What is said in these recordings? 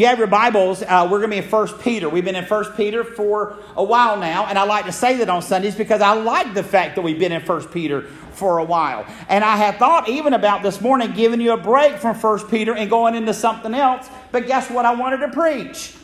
You have your Bibles, uh, we're going to be in 1 Peter. We've been in 1 Peter for a while now, and I like to say that on Sundays because I like the fact that we've been in 1 Peter for a while. And I have thought even about this morning giving you a break from 1 Peter and going into something else, but guess what I wanted to preach?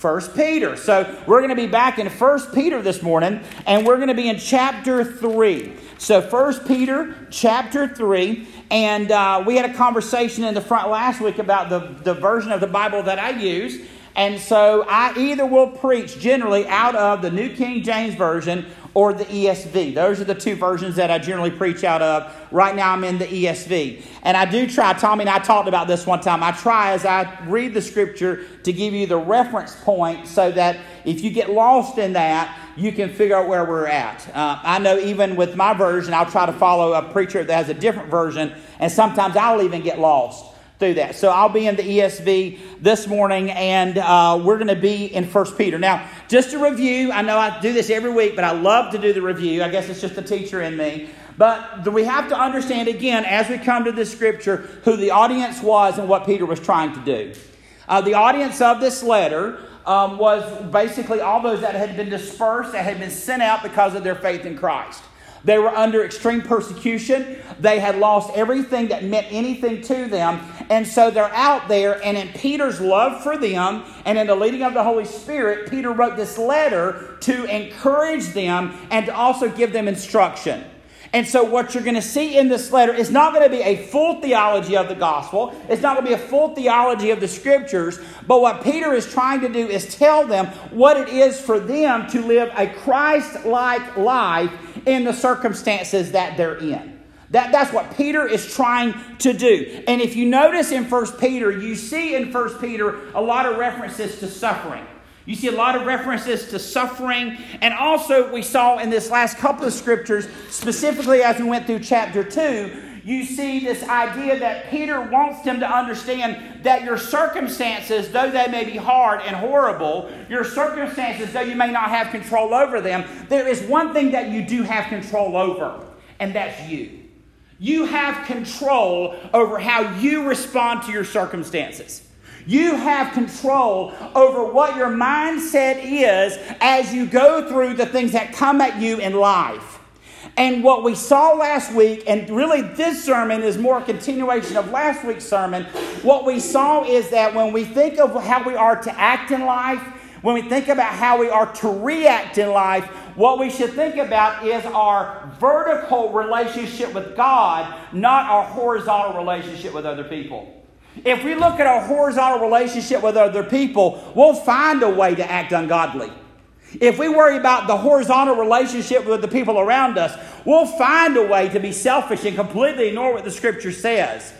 1 Peter. So we're going to be back in 1 Peter this morning, and we're going to be in chapter 3. So First Peter chapter 3, and uh, we had a conversation in the front last week about the, the version of the Bible that I use. And so I either will preach generally out of the New King James Version or the ESV. Those are the two versions that I generally preach out of. Right now I'm in the ESV. And I do try, Tommy and I talked about this one time. I try as I read the scripture to give you the reference point so that if you get lost in that, you can figure out where we're at. Uh, I know even with my version, I'll try to follow a preacher that has a different version, and sometimes I'll even get lost through that. So I'll be in the ESV this morning, and uh, we're going to be in First Peter. Now, just to review, I know I do this every week, but I love to do the review. I guess it's just the teacher in me. But we have to understand again, as we come to this scripture, who the audience was and what Peter was trying to do. Uh, the audience of this letter um, was basically all those that had been dispersed, that had been sent out because of their faith in Christ. They were under extreme persecution. They had lost everything that meant anything to them. And so they're out there, and in Peter's love for them and in the leading of the Holy Spirit, Peter wrote this letter to encourage them and to also give them instruction. And so, what you're going to see in this letter is not going to be a full theology of the gospel. It's not going to be a full theology of the scriptures. But what Peter is trying to do is tell them what it is for them to live a Christ like life in the circumstances that they're in. That, that's what Peter is trying to do. And if you notice in 1 Peter, you see in 1 Peter a lot of references to suffering. You see a lot of references to suffering. And also, we saw in this last couple of scriptures, specifically as we went through chapter 2, you see this idea that Peter wants them to understand that your circumstances, though they may be hard and horrible, your circumstances, though you may not have control over them, there is one thing that you do have control over, and that's you. You have control over how you respond to your circumstances. You have control over what your mindset is as you go through the things that come at you in life. And what we saw last week, and really this sermon is more a continuation of last week's sermon, what we saw is that when we think of how we are to act in life, when we think about how we are to react in life, what we should think about is our vertical relationship with God, not our horizontal relationship with other people. If we look at our horizontal relationship with other people, we'll find a way to act ungodly. If we worry about the horizontal relationship with the people around us, we'll find a way to be selfish and completely ignore what the scripture says.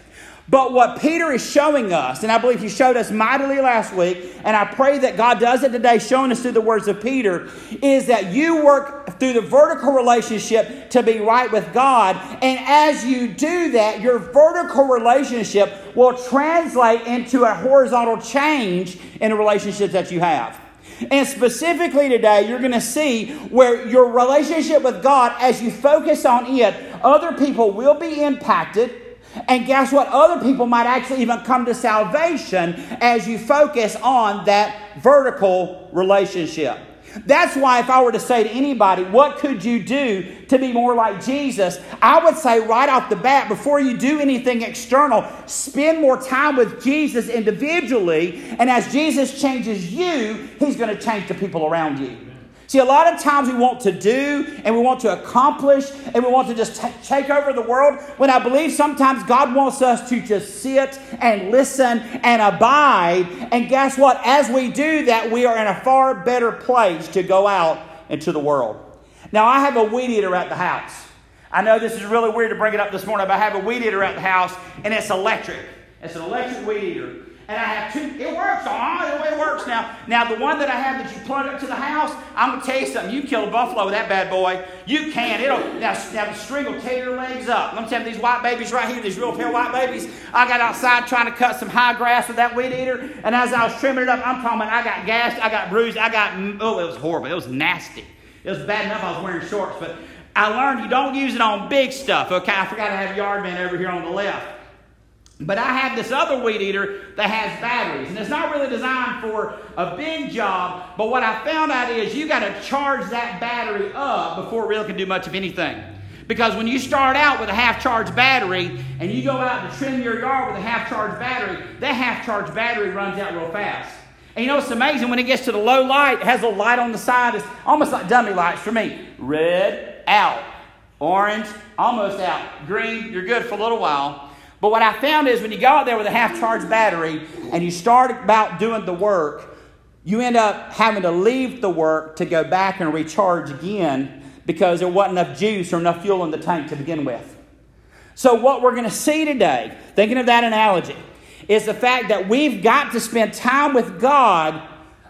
But what Peter is showing us, and I believe he showed us mightily last week, and I pray that God does it today, showing us through the words of Peter, is that you work through the vertical relationship to be right with God. And as you do that, your vertical relationship will translate into a horizontal change in the relationships that you have. And specifically today, you're going to see where your relationship with God, as you focus on it, other people will be impacted and guess what? Other people might actually even come to salvation as you focus on that vertical relationship. That's why, if I were to say to anybody, what could you do to be more like Jesus? I would say right off the bat, before you do anything external, spend more time with Jesus individually. And as Jesus changes you, He's going to change the people around you. See, a lot of times we want to do and we want to accomplish and we want to just t- take over the world when I believe sometimes God wants us to just sit and listen and abide. And guess what? As we do that, we are in a far better place to go out into the world. Now, I have a weed eater at the house. I know this is really weird to bring it up this morning, but I have a weed eater at the house and it's electric. It's an electric weed eater. And I have two, it works, oh, it works now. Now, the one that I have that you plug up to the house, I'm going to tell you something. You kill a buffalo with that bad boy. You can. It'll, now, now the string will tear your legs up. Let me tell you, these white babies right here, these real pale white babies, I got outside trying to cut some high grass with that weed eater. And as I was trimming it up, I'm talking about I got gassed, I got bruised, I got, mm, oh, it was horrible. It was nasty. It was bad enough I was wearing shorts, but I learned you don't use it on big stuff. Okay, I forgot to have yard man over here on the left. But I have this other weed eater that has batteries, and it's not really designed for a big job. But what I found out is you got to charge that battery up before it really can do much of anything. Because when you start out with a half charged battery and you go out to trim your yard with a half charged battery, that half charged battery runs out real fast. And you know what's amazing? When it gets to the low light, it has a light on the side. It's almost like dummy lights for me. Red, out. Orange, almost out. Green, you're good for a little while. But what I found is when you go out there with a half charged battery and you start about doing the work, you end up having to leave the work to go back and recharge again because there wasn't enough juice or enough fuel in the tank to begin with. So, what we're going to see today, thinking of that analogy, is the fact that we've got to spend time with God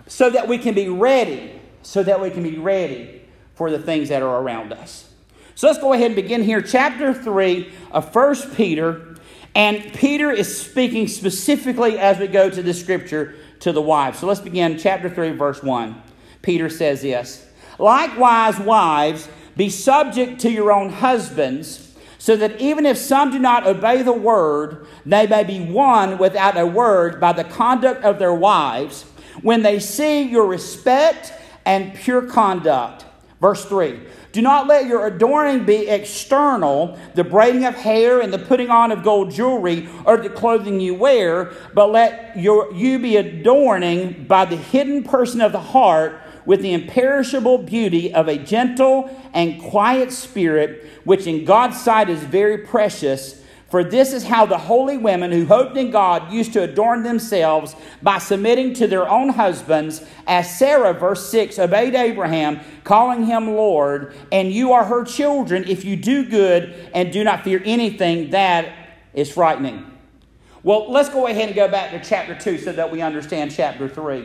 so that we can be ready, so that we can be ready for the things that are around us. So let's go ahead and begin here, chapter 3 of 1 Peter. And Peter is speaking specifically as we go to the scripture to the wives. So let's begin, chapter 3, verse 1. Peter says this Likewise, wives, be subject to your own husbands, so that even if some do not obey the word, they may be won without a word by the conduct of their wives, when they see your respect and pure conduct. Verse 3 Do not let your adorning be external, the braiding of hair and the putting on of gold jewelry or the clothing you wear, but let your, you be adorning by the hidden person of the heart with the imperishable beauty of a gentle and quiet spirit, which in God's sight is very precious. For this is how the holy women who hoped in God used to adorn themselves by submitting to their own husbands, as Sarah, verse 6, obeyed Abraham, calling him Lord, and you are her children if you do good and do not fear anything that is frightening. Well, let's go ahead and go back to chapter 2 so that we understand chapter 3.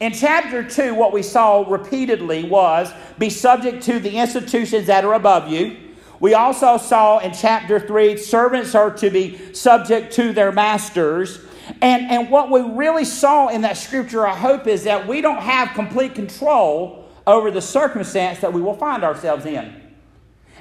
In chapter 2, what we saw repeatedly was be subject to the institutions that are above you. We also saw in chapter 3, servants are to be subject to their masters. And, and what we really saw in that scripture, I hope, is that we don't have complete control over the circumstance that we will find ourselves in.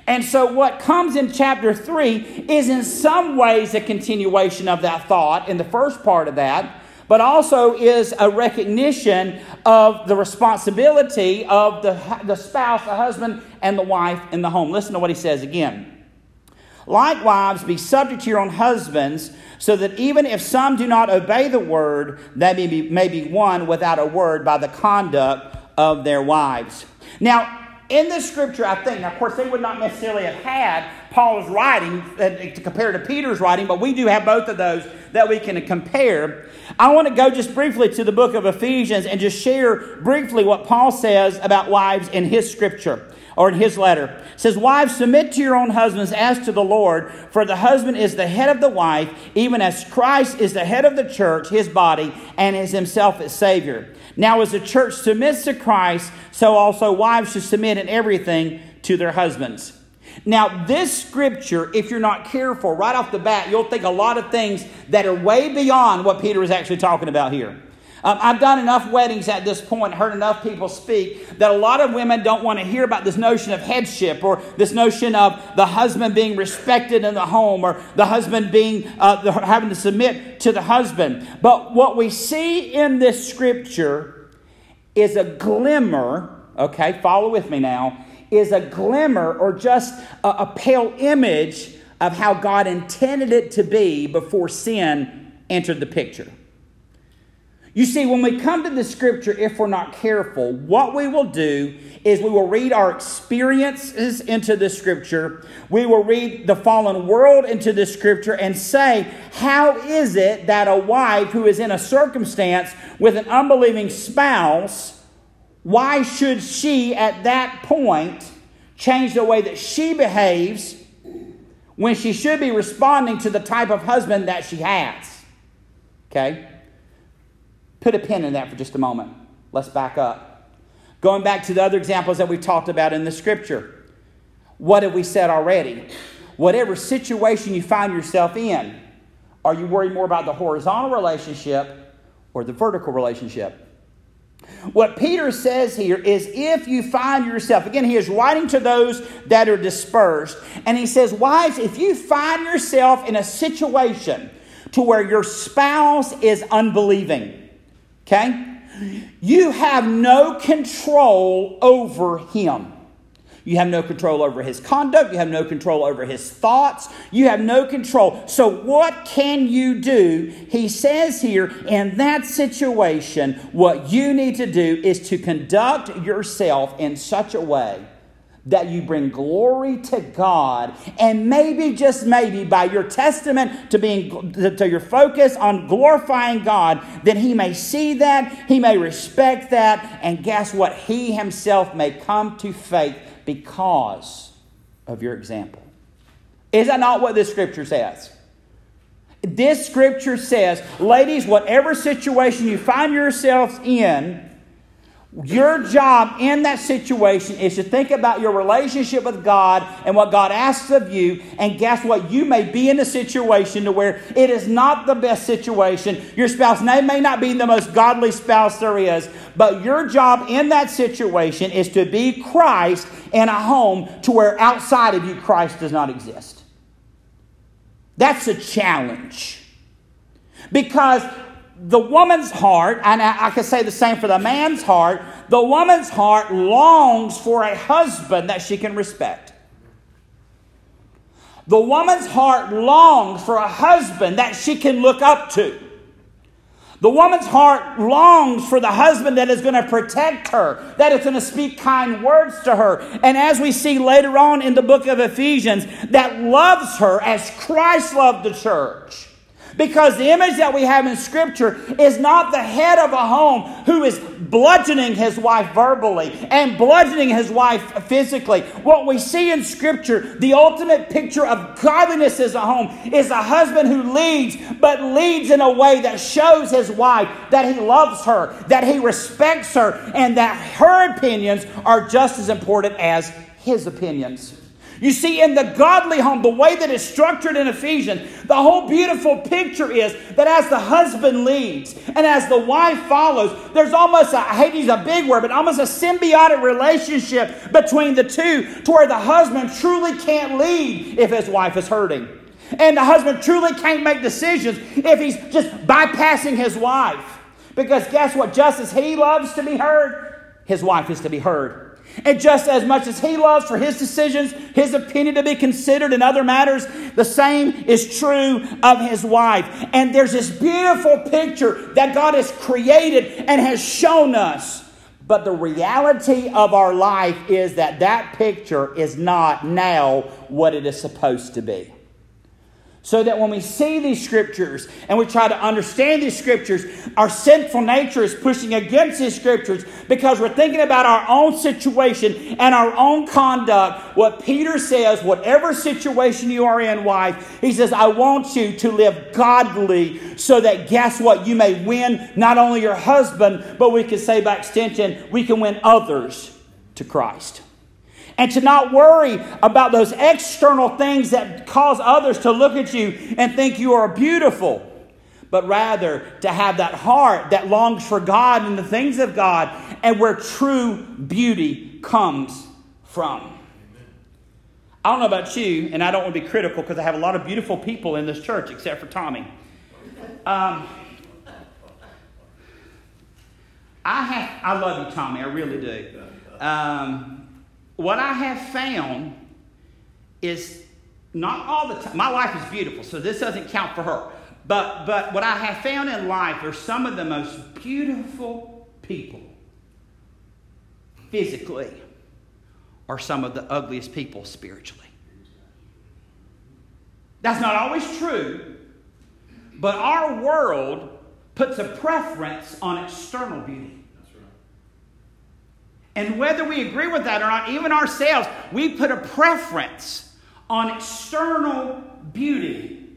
And so, what comes in chapter 3 is in some ways a continuation of that thought in the first part of that but also is a recognition of the responsibility of the, the spouse, the husband, and the wife in the home. Listen to what he says again. Likewise, be subject to your own husbands, so that even if some do not obey the word, they may be, may be won without a word by the conduct of their wives. Now, in this scripture, I think, now, of course, they would not necessarily have had Paul's writing uh, to compare to Peter's writing, but we do have both of those that we can compare. I want to go just briefly to the book of Ephesians and just share briefly what Paul says about wives in his scripture or in his letter. It says, Wives, submit to your own husbands as to the Lord, for the husband is the head of the wife, even as Christ is the head of the church, his body, and is himself its Savior. Now, as the church submits to Christ, so also wives should submit in everything to their husbands. Now, this scripture, if you're not careful, right off the bat, you'll think a lot of things that are way beyond what Peter is actually talking about here. Um, I've done enough weddings at this point, heard enough people speak, that a lot of women don't want to hear about this notion of headship or this notion of the husband being respected in the home or the husband being uh, the, having to submit to the husband. But what we see in this scripture is a glimmer, okay, follow with me now, is a glimmer or just a, a pale image of how God intended it to be before sin entered the picture. You see, when we come to the scripture, if we're not careful, what we will do is we will read our experiences into the scripture. We will read the fallen world into the scripture and say, how is it that a wife who is in a circumstance with an unbelieving spouse, why should she at that point change the way that she behaves when she should be responding to the type of husband that she has? Okay? Put a pin in that for just a moment. Let's back up. Going back to the other examples that we've talked about in the scripture. What have we said already? Whatever situation you find yourself in, are you worried more about the horizontal relationship or the vertical relationship? What Peter says here is if you find yourself, again, he is writing to those that are dispersed, and he says, Wives, if you find yourself in a situation to where your spouse is unbelieving. Okay? You have no control over him. You have no control over his conduct. You have no control over his thoughts. You have no control. So, what can you do? He says here, in that situation, what you need to do is to conduct yourself in such a way that you bring glory to God, and maybe, just maybe, by your testament to being to your focus on glorifying God, then He may see that, He may respect that, and guess what? He Himself may come to faith because of your example. Is that not what this scripture says? This scripture says, ladies, whatever situation you find yourselves in, your job in that situation is to think about your relationship with God and what God asks of you. And guess what? You may be in a situation to where it is not the best situation. Your spouse may, may not be the most godly spouse there is, but your job in that situation is to be Christ in a home to where outside of you Christ does not exist. That's a challenge. Because the woman's heart, and I, I can say the same for the man's heart, the woman's heart longs for a husband that she can respect. The woman's heart longs for a husband that she can look up to. The woman's heart longs for the husband that is going to protect her, that is going to speak kind words to her. And as we see later on in the book of Ephesians, that loves her as Christ loved the church. Because the image that we have in Scripture is not the head of a home who is bludgeoning his wife verbally and bludgeoning his wife physically. What we see in Scripture, the ultimate picture of godliness as a home, is a husband who leads, but leads in a way that shows his wife that he loves her, that he respects her, and that her opinions are just as important as his opinions. You see, in the godly home, the way that it's structured in Ephesians, the whole beautiful picture is that as the husband leads and as the wife follows, there's almost, a, I hate to use a big word, but almost a symbiotic relationship between the two to where the husband truly can't lead if his wife is hurting. And the husband truly can't make decisions if he's just bypassing his wife. Because guess what? Just as he loves to be heard, his wife is to be heard. And just as much as he loves for his decisions, his opinion to be considered in other matters, the same is true of his wife. And there's this beautiful picture that God has created and has shown us. But the reality of our life is that that picture is not now what it is supposed to be. So that when we see these scriptures and we try to understand these scriptures, our sinful nature is pushing against these scriptures because we're thinking about our own situation and our own conduct. What Peter says, whatever situation you are in, wife, he says, I want you to live godly so that guess what? You may win not only your husband, but we can say by extension, we can win others to Christ and to not worry about those external things that cause others to look at you and think you are beautiful, but rather to have that heart that longs for God and the things of God and where true beauty comes from. I don't know about you, and I don't want to be critical because I have a lot of beautiful people in this church except for Tommy. Um, I have, I love you, Tommy. I really do. Um, what I have found is not all the time. My life is beautiful, so this doesn't count for her. But, but what I have found in life are some of the most beautiful people physically are some of the ugliest people spiritually. That's not always true, but our world puts a preference on external beauty. And whether we agree with that or not, even ourselves, we put a preference on external beauty.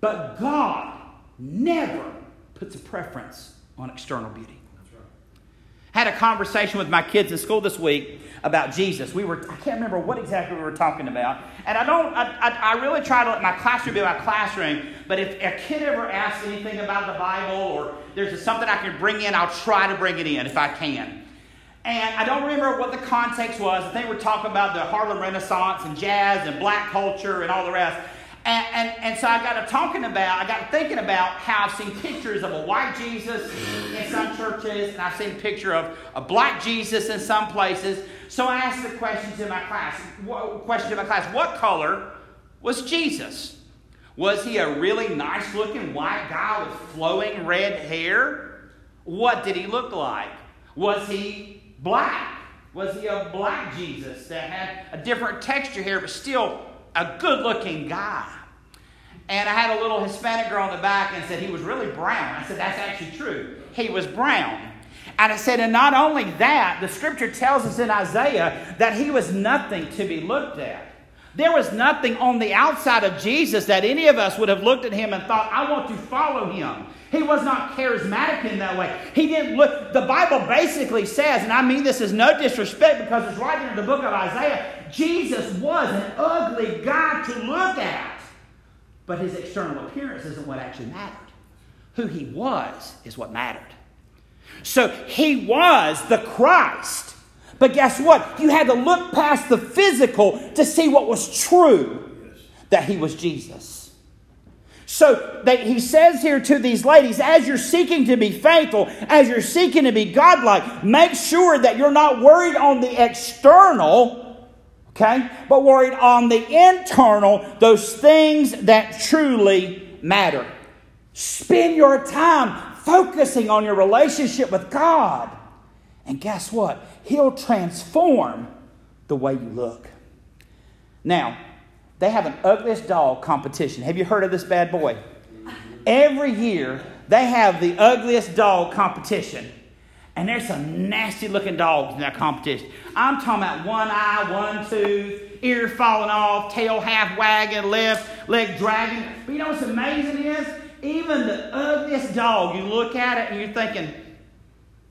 But God never puts a preference on external beauty. Had a conversation with my kids in school this week about Jesus. We were, I can't remember what exactly we were talking about. And I don't, I, I, I really try to let my classroom be my classroom. But if a kid ever asks anything about the Bible or there's something I can bring in, I'll try to bring it in if I can. And I don't remember what the context was. Think we're talking about the Harlem Renaissance and jazz and black culture and all the rest. And, and, and so I got to talking about, I got to thinking about how I've seen pictures of a white Jesus in some churches, and I've seen a picture of a black Jesus in some places. So I asked the question to my class, question to my class, what color was Jesus? Was he a really nice looking white guy with flowing red hair? What did he look like? Was he black? Was he a black Jesus that had a different texture here, but still a good looking guy. And I had a little Hispanic girl in the back and said he was really brown. I said, that's actually true. He was brown. And I said, and not only that, the scripture tells us in Isaiah that he was nothing to be looked at. There was nothing on the outside of Jesus that any of us would have looked at him and thought, I want to follow him. He was not charismatic in that way. He didn't look, the Bible basically says, and I mean this is no disrespect because it's right in the book of Isaiah, Jesus was an ugly guy to look at. But his external appearance isn't what actually mattered. Who he was is what mattered. So he was the Christ. But guess what? You had to look past the physical to see what was true that he was Jesus. So they, he says here to these ladies, as you're seeking to be faithful, as you're seeking to be godlike, make sure that you're not worried on the external Okay? But worried on the internal, those things that truly matter. Spend your time focusing on your relationship with God. And guess what? He'll transform the way you look. Now, they have an ugliest dog competition. Have you heard of this bad boy? Every year, they have the ugliest dog competition. And there's some nasty looking dogs in that competition. I'm talking about one eye, one tooth, ear falling off, tail half wagging, left leg dragging. But you know what's amazing is? Even the ugliest dog, you look at it and you're thinking,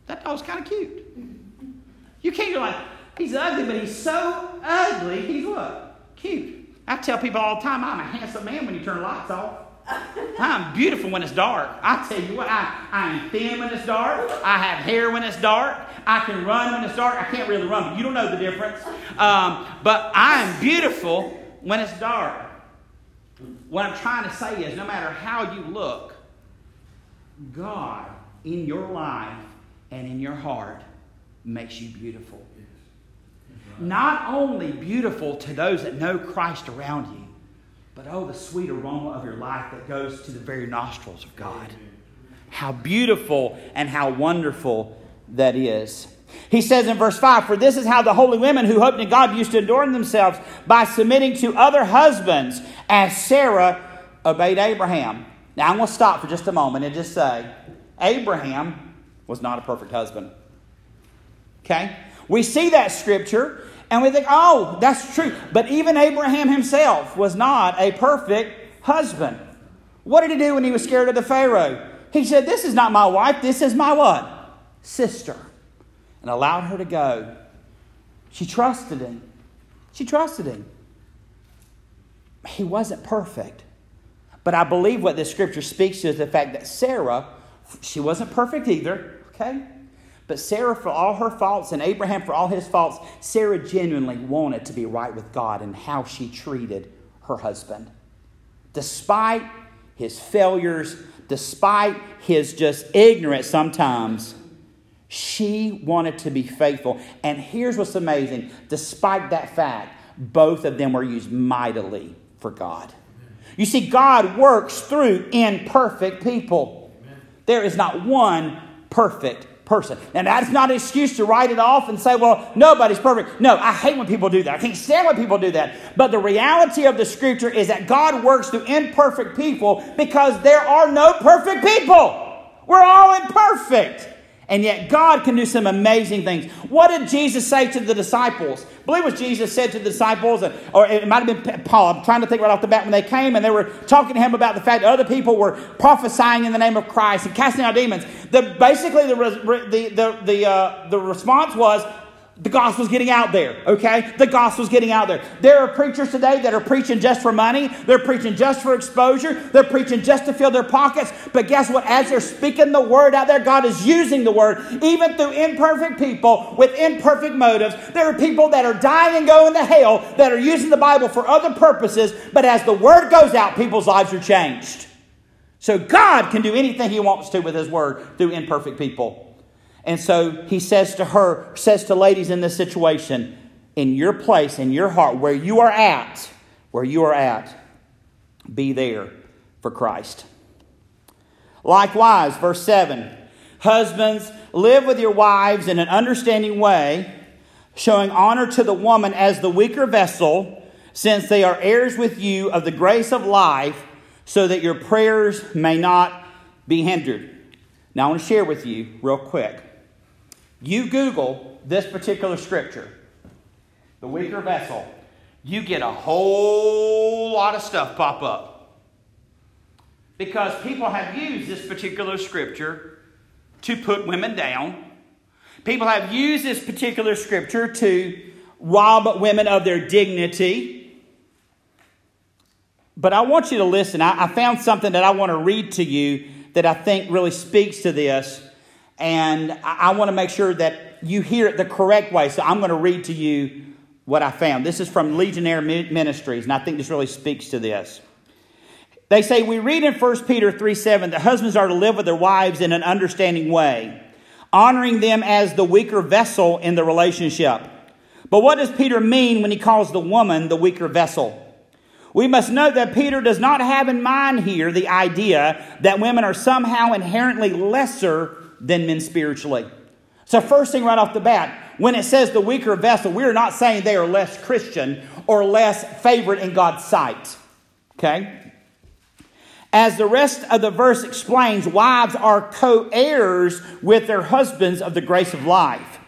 that dog's kind of cute. You can't, you're like, he's ugly, but he's so ugly, he's what? Cute. I tell people all the time, I'm a handsome man when you turn the lights off. I'm beautiful when it's dark. I tell you what, I, I'm thin when it's dark. I have hair when it's dark. I can run when it's dark. I can't really run, but you don't know the difference. Um, but I'm beautiful when it's dark. What I'm trying to say is no matter how you look, God in your life and in your heart makes you beautiful. Not only beautiful to those that know Christ around you, but oh, the sweet aroma of your life that goes to the very nostrils of God. How beautiful and how wonderful that is. He says in verse 5 For this is how the holy women who hoped in God used to adorn themselves by submitting to other husbands, as Sarah obeyed Abraham. Now, I'm going to stop for just a moment and just say Abraham was not a perfect husband. Okay? We see that scripture and we think, oh, that's true. But even Abraham himself was not a perfect husband. What did he do when he was scared of the Pharaoh? He said, This is not my wife, this is my what? Sister. And allowed her to go. She trusted him. She trusted him. He wasn't perfect. But I believe what this scripture speaks to is the fact that Sarah, she wasn't perfect either, okay? But Sarah, for all her faults, and Abraham, for all his faults, Sarah genuinely wanted to be right with God and how she treated her husband. Despite his failures, despite his just ignorance sometimes, she wanted to be faithful. And here's what's amazing despite that fact, both of them were used mightily for God. You see, God works through imperfect people. There is not one perfect person. And that's not an excuse to write it off and say, well, nobody's perfect. No, I hate when people do that. I can't stand when people do that. But the reality of the scripture is that God works through imperfect people because there are no perfect people. We're all imperfect. And yet God can do some amazing things. What did Jesus say to the disciples? I believe what Jesus said to the disciples, or it might have been Paul. I'm trying to think right off the bat when they came and they were talking to him about the fact that other people were prophesying in the name of Christ and casting out demons. The, basically, the, the, the, the, uh, the response was, the gospel's getting out there, okay? The gospel's getting out there. There are preachers today that are preaching just for money. They're preaching just for exposure. They're preaching just to fill their pockets. But guess what? As they're speaking the word out there, God is using the word, even through imperfect people with imperfect motives. There are people that are dying and going to hell that are using the Bible for other purposes. But as the word goes out, people's lives are changed. So God can do anything He wants to with His word through imperfect people. And so he says to her, says to ladies in this situation, in your place, in your heart, where you are at, where you are at, be there for Christ. Likewise, verse 7 Husbands, live with your wives in an understanding way, showing honor to the woman as the weaker vessel, since they are heirs with you of the grace of life, so that your prayers may not be hindered. Now, I want to share with you real quick you Google this particular scripture, the weaker vessel, you get a whole lot of stuff pop up. Because people have used this particular scripture to put women down. People have used this particular scripture to rob women of their dignity. But I want you to listen. I, I found something that I want to read to you that I think really speaks to this. And I, I want to make sure that you hear it the correct way. So I'm going to read to you what I found. This is from Ligonier Ministries, and I think this really speaks to this. They say, We read in 1 Peter 3 7 that husbands are to live with their wives in an understanding way, honoring them as the weaker vessel in the relationship. But what does Peter mean when he calls the woman the weaker vessel? We must note that Peter does not have in mind here the idea that women are somehow inherently lesser than men spiritually. So, first thing right off the bat, when it says the weaker vessel, we're not saying they are less Christian or less favored in God's sight. Okay? As the rest of the verse explains, wives are co heirs with their husbands of the grace of life.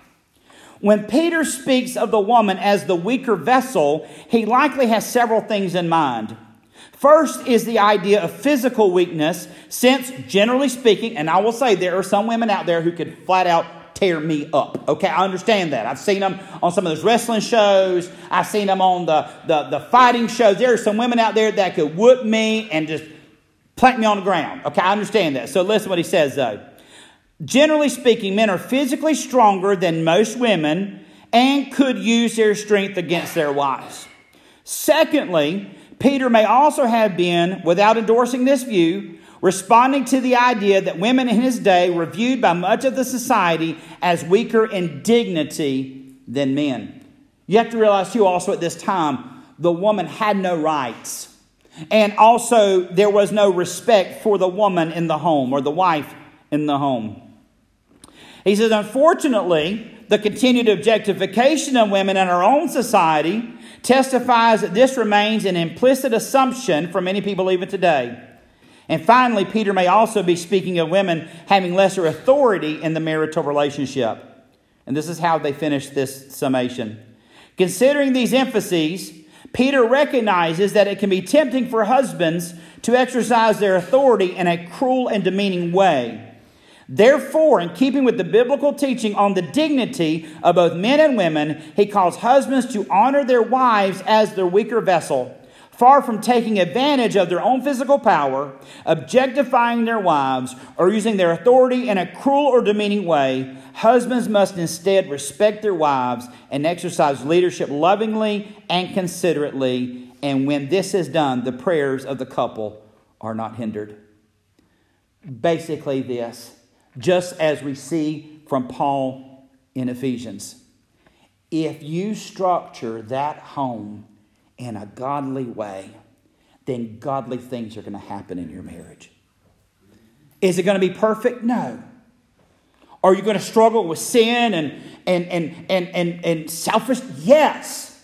When Peter speaks of the woman as the weaker vessel, he likely has several things in mind. First is the idea of physical weakness, since generally speaking, and I will say there are some women out there who could flat out tear me up. Okay, I understand that. I've seen them on some of those wrestling shows. I've seen them on the, the, the fighting shows. There are some women out there that could whoop me and just plant me on the ground. Okay, I understand that. So listen what he says though. Generally speaking, men are physically stronger than most women and could use their strength against their wives. Secondly, Peter may also have been, without endorsing this view, responding to the idea that women in his day were viewed by much of the society as weaker in dignity than men. You have to realize, too, also at this time, the woman had no rights. And also, there was no respect for the woman in the home or the wife in the home. He says, unfortunately, the continued objectification of women in our own society testifies that this remains an implicit assumption for many people even today. And finally, Peter may also be speaking of women having lesser authority in the marital relationship. And this is how they finish this summation. Considering these emphases, Peter recognizes that it can be tempting for husbands to exercise their authority in a cruel and demeaning way. Therefore, in keeping with the biblical teaching on the dignity of both men and women, he calls husbands to honor their wives as their weaker vessel. Far from taking advantage of their own physical power, objectifying their wives, or using their authority in a cruel or demeaning way, husbands must instead respect their wives and exercise leadership lovingly and considerately. And when this is done, the prayers of the couple are not hindered. Basically, this just as we see from Paul in Ephesians. If you structure that home in a godly way, then godly things are going to happen in your marriage. Is it going to be perfect? No. Are you going to struggle with sin and, and, and, and, and, and selfish? Yes.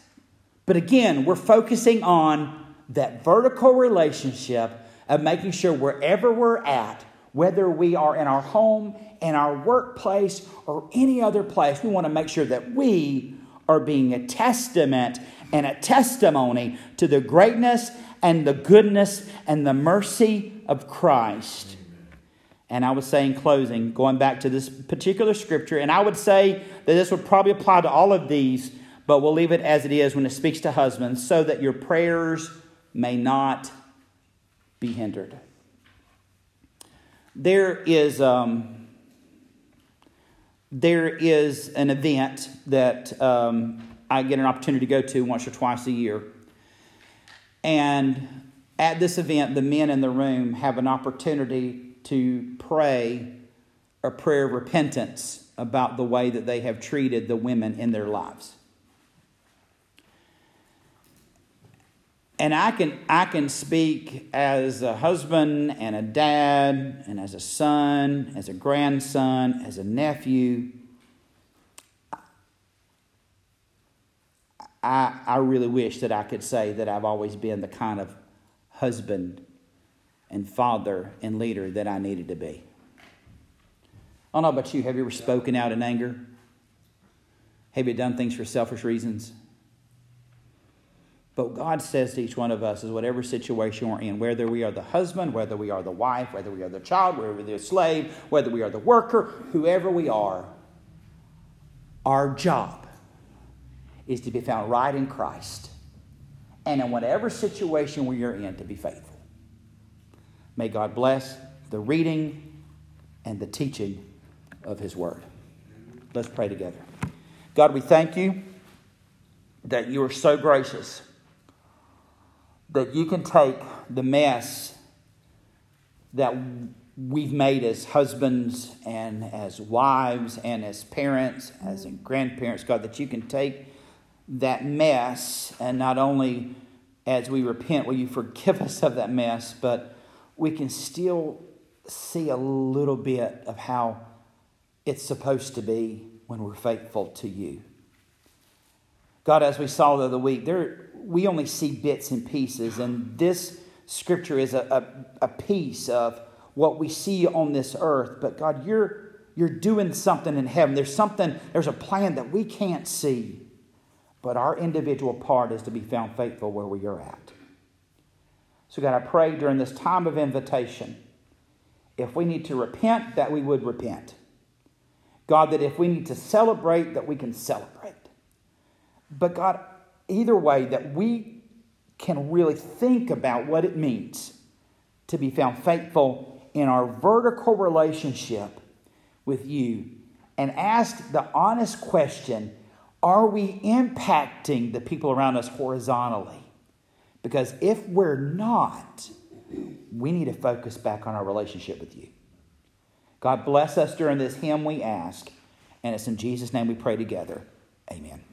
But again, we're focusing on that vertical relationship of making sure wherever we're at, whether we are in our home, in our workplace, or any other place, we want to make sure that we are being a testament and a testimony to the greatness and the goodness and the mercy of Christ. And I would say in closing, going back to this particular scripture, and I would say that this would probably apply to all of these, but we'll leave it as it is when it speaks to husbands, so that your prayers may not be hindered. There is, um, there is an event that um, I get an opportunity to go to once or twice a year. And at this event, the men in the room have an opportunity to pray a prayer of repentance about the way that they have treated the women in their lives. And I can, I can speak as a husband and a dad, and as a son, as a grandson, as a nephew. I, I really wish that I could say that I've always been the kind of husband and father and leader that I needed to be. I don't know about you. Have you ever spoken out in anger? Have you done things for selfish reasons? But God says to each one of us is whatever situation we're in, whether we are the husband, whether we are the wife, whether we are the child, whether we're the slave, whether we are the worker, whoever we are, our job is to be found right in Christ. And in whatever situation we are in, to be faithful. May God bless the reading and the teaching of His Word. Let's pray together. God, we thank you that you are so gracious that you can take the mess that we've made as husbands and as wives and as parents, as grandparents, God, that you can take that mess and not only as we repent, will you forgive us of that mess, but we can still see a little bit of how it's supposed to be when we're faithful to you. God, as we saw the other week, there we only see bits and pieces, and this scripture is a, a, a piece of what we see on this earth. But God, you're you're doing something in heaven. There's something, there's a plan that we can't see. But our individual part is to be found faithful where we are at. So, God, I pray during this time of invitation, if we need to repent, that we would repent. God, that if we need to celebrate, that we can celebrate. But, God, either way, that we can really think about what it means to be found faithful in our vertical relationship with you and ask the honest question are we impacting the people around us horizontally? Because if we're not, we need to focus back on our relationship with you. God bless us during this hymn we ask. And it's in Jesus' name we pray together. Amen.